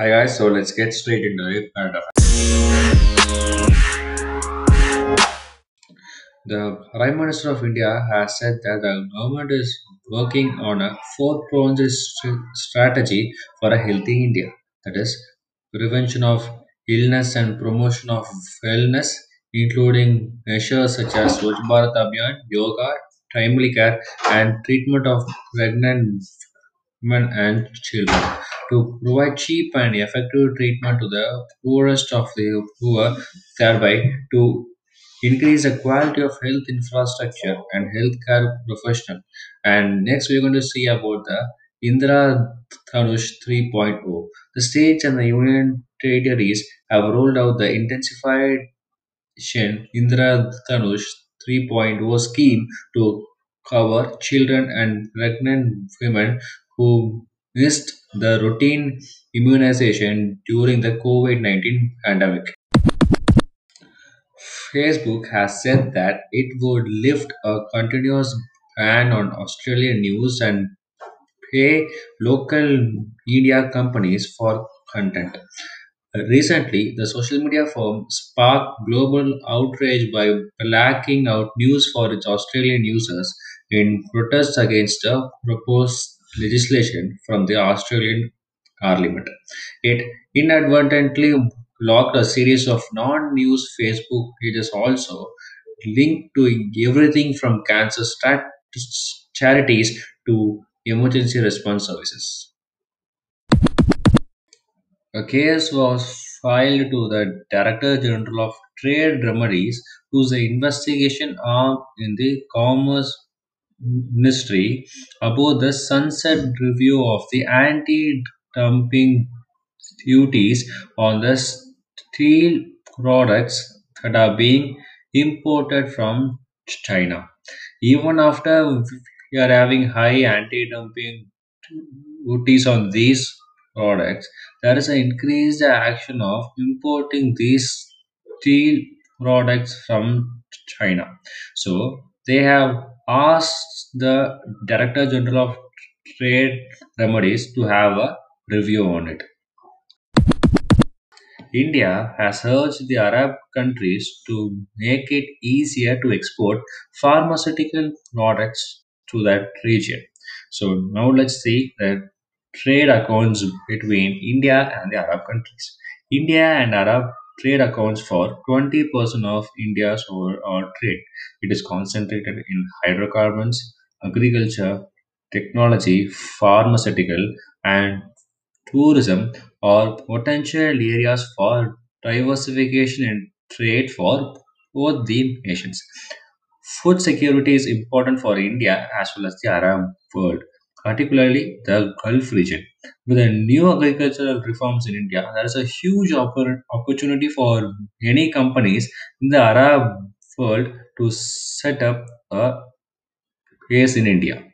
Hi guys, so let's get straight into it. Uh, the Prime Minister of India has said that the government is working on a four-pronged st- strategy for a healthy India. That is, prevention of illness and promotion of wellness, including measures such as Swachh Bharat Abhiyan, yoga, timely care, and treatment of pregnant women and children to provide cheap and effective treatment to the poorest of the poor, thereby to increase the quality of health infrastructure and healthcare professional. And next, we're going to see about the Indra Dhanush 3.0. The states and the union territories have rolled out the intensified Shen Indra Dhanush 3.0 scheme to cover children and pregnant women who missed the routine immunization during the COVID 19 pandemic. Facebook has said that it would lift a continuous ban on Australian news and pay local media companies for content. Recently, the social media firm sparked global outrage by blacking out news for its Australian users in protest against a proposed legislation from the Australian Parliament. It inadvertently blocked a series of non news Facebook pages, also linked to everything from cancer stat- charities to emergency response services. A case was filed to the Director General of Trade Remedies, whose investigation arm in the Commerce Ministry, about the sunset review of the anti-dumping duties on the steel products that are being imported from China. Even after we are having high anti-dumping duties on these products, there is an increased action of importing these steel products from China. So they have asked the Director General of Trade Remedies to have a review on it. India has urged the Arab countries to make it easier to export pharmaceutical products to that region. So now let's see the trade accounts between India and the Arab countries. India and Arab trade accounts for 20% of India's overall trade. It is concentrated in hydrocarbons, agriculture, technology, pharmaceutical, and tourism are potential areas for diversification in trade for both the nations. Food security is important for India as well as the Arab world, particularly the Gulf region. With the new agricultural reforms in India, there is a huge oppor- opportunity for many companies in the Arab world to set up a base in India.